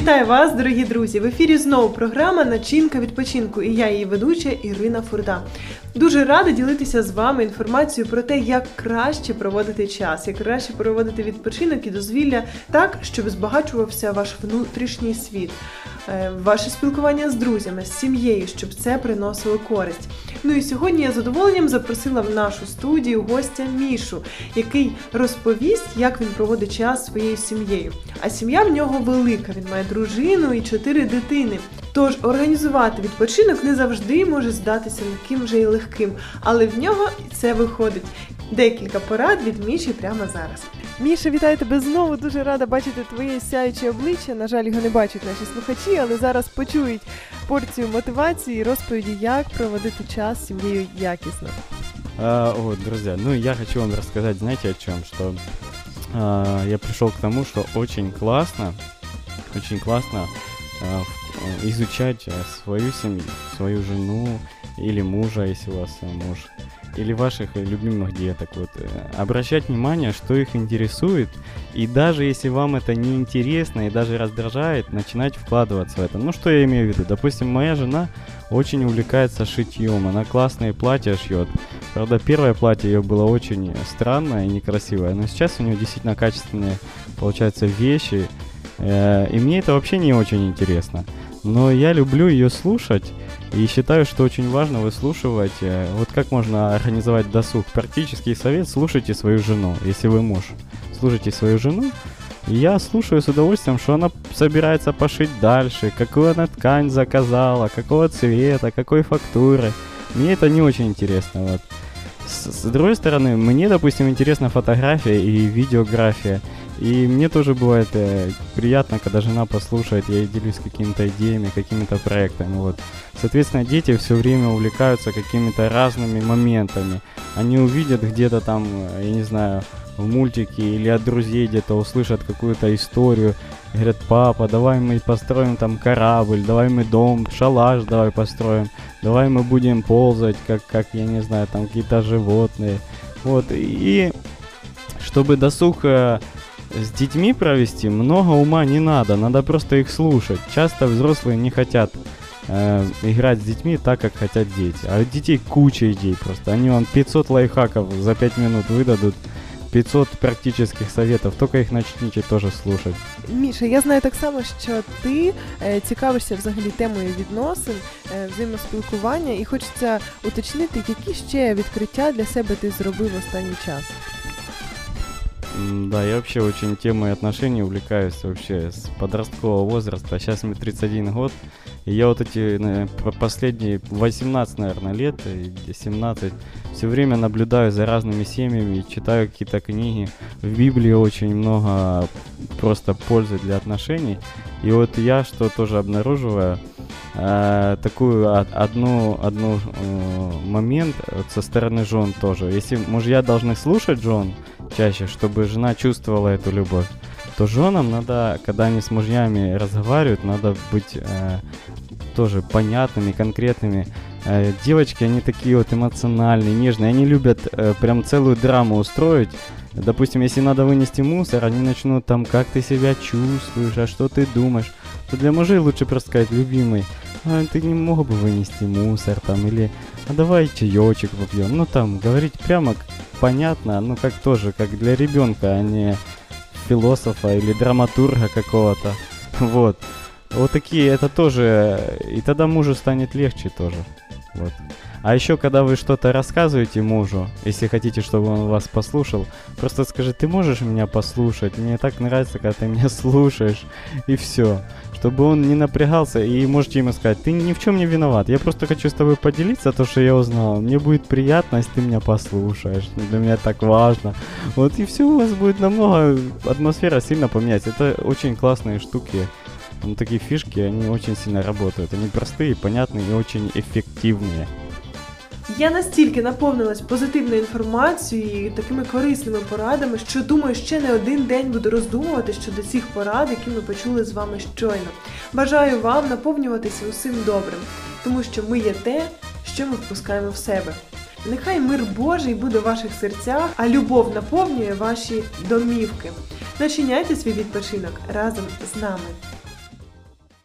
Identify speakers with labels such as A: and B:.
A: Вітаю вас, дорогі друзі! В ефірі знову програма Начинка відпочинку і я її ведуча Ірина Фурда. Дуже рада ділитися з вами інформацією про те, як краще проводити час, як краще проводити відпочинок і дозвілля так, щоб збагачувався ваш внутрішній світ, е, ваше спілкування з друзями, з сім'єю, щоб це приносило користь. Ну і сьогодні я з задоволенням запросила в нашу студію гостя Мішу, який розповість, як він проводить час своєю сім'єю. А сім'я в нього велика. Він має дружину і чотири дитини. Тож організувати відпочинок не завжди може здатися таким же і легким, але в нього це виходить. Декілька порад від Міші прямо зараз. Міша, вітаю тебе знову. Дуже рада бачити твоє сяюче обличчя. На жаль, його не бачать наші слухачі, але зараз почують порцію мотивації і розповіді, як проводити час з сім'єю якісно.
B: А, вот, друзья, ну я хочу вам рассказать, знаете, о чем, что а, я пришел к тому, что очень классно, очень классно а, в- изучать а, свою семью, свою жену или мужа, если у вас а, муж, или ваших э, любимых деток. Вот, э, обращать внимание, что их интересует, и даже если вам это не интересно и даже раздражает, начинать вкладываться в это. Ну, что я имею в виду? Допустим, моя жена очень увлекается шитьем, она классные платья шьет. Правда, первое платье ее было очень странное и некрасивое, но сейчас у нее действительно качественные, получаются, вещи, э, и мне это вообще не очень интересно. Но я люблю ее слушать и считаю, что очень важно выслушивать. э, Вот как можно организовать досуг? Практический совет – слушайте свою жену, если вы муж. Слушайте свою жену, я слушаю с удовольствием, что она собирается пошить дальше, какую она ткань заказала, какого цвета, какой фактуры. Мне это не очень интересно. Вот. С, с другой стороны, мне, допустим, интересна фотография и видеография. И мне тоже бывает э, приятно, когда жена послушает, я делюсь какими-то идеями, какими-то проектами. Вот. Соответственно, дети все время увлекаются какими-то разными моментами. Они увидят где-то там, э, я не знаю, в мультике или от друзей где-то услышат какую-то историю. Говорят, папа, давай мы построим там корабль, давай мы дом, шалаш давай построим, давай мы будем ползать, как, как я не знаю, там какие-то животные. Вот, и чтобы досуг э, с детьми провести, много ума не надо, надо просто их слушать. Часто взрослые не хотят э, играть с детьми так, как хотят дети. А у детей куча идей просто. Они вам 500 лайфхаков за 5 минут выдадут, 500 практических советов, только их начните тоже слушать.
A: Міша, я знаю так само, що ти е, цікавишся взагалі темою відносин, е, взаємоспілкування, і хочеться уточнити, які ще відкриття для себе ти зробив останній час.
B: Да, я вообще очень темой отношений увлекаюсь вообще с подросткового возраста. Сейчас мне 31 год. И я вот эти наверное, по- последние 18, наверное, лет, и 17, все время наблюдаю за разными семьями, читаю какие-то книги. В Библии очень много просто пользы для отношений. И вот я что тоже обнаруживаю, э, такую од- одну, одну э, момент вот со стороны жен тоже. Если мужья должны слушать жен, чаще, чтобы жена чувствовала эту любовь, то женам надо, когда они с мужьями разговаривают, надо быть э, тоже понятными, конкретными. Э, девочки, они такие вот эмоциональные, нежные, они любят э, прям целую драму устроить. Допустим, если надо вынести мусор, они начнут там, как ты себя чувствуешь, а что ты думаешь. То для мужей лучше просто сказать, любимый, а ты не мог бы вынести мусор там, или а давай чаечек попьем. Ну там, говорить прямо понятно, ну как тоже, как для ребенка, а не философа или драматурга какого-то. Вот. Вот такие, это тоже, и тогда мужу станет легче тоже. Вот. А еще, когда вы что-то рассказываете мужу, если хотите, чтобы он вас послушал, просто скажи, ты можешь меня послушать? Мне так нравится, когда ты меня слушаешь. И все. Чтобы он не напрягался, и можете ему сказать, ты ни в чем не виноват. Я просто хочу с тобой поделиться то, что я узнал. Мне будет приятно, если ты меня послушаешь. Для меня так важно. Вот и все у вас будет намного, атмосфера сильно поменяется. Это очень классные штуки. Ну, такие фишки, они очень сильно работают. Они простые, понятные и очень эффективные.
A: Я настільки наповнилась позитивною інформацією і такими корисними порадами, що думаю, ще не один день буду роздумувати щодо цих порад, які ми почули з вами щойно. Бажаю вам наповнюватися усім добрим, тому що ми є те, що ми впускаємо в себе. Нехай мир Божий буде в ваших серцях, а любов наповнює ваші домівки. Начиняйте свій відпочинок разом з нами.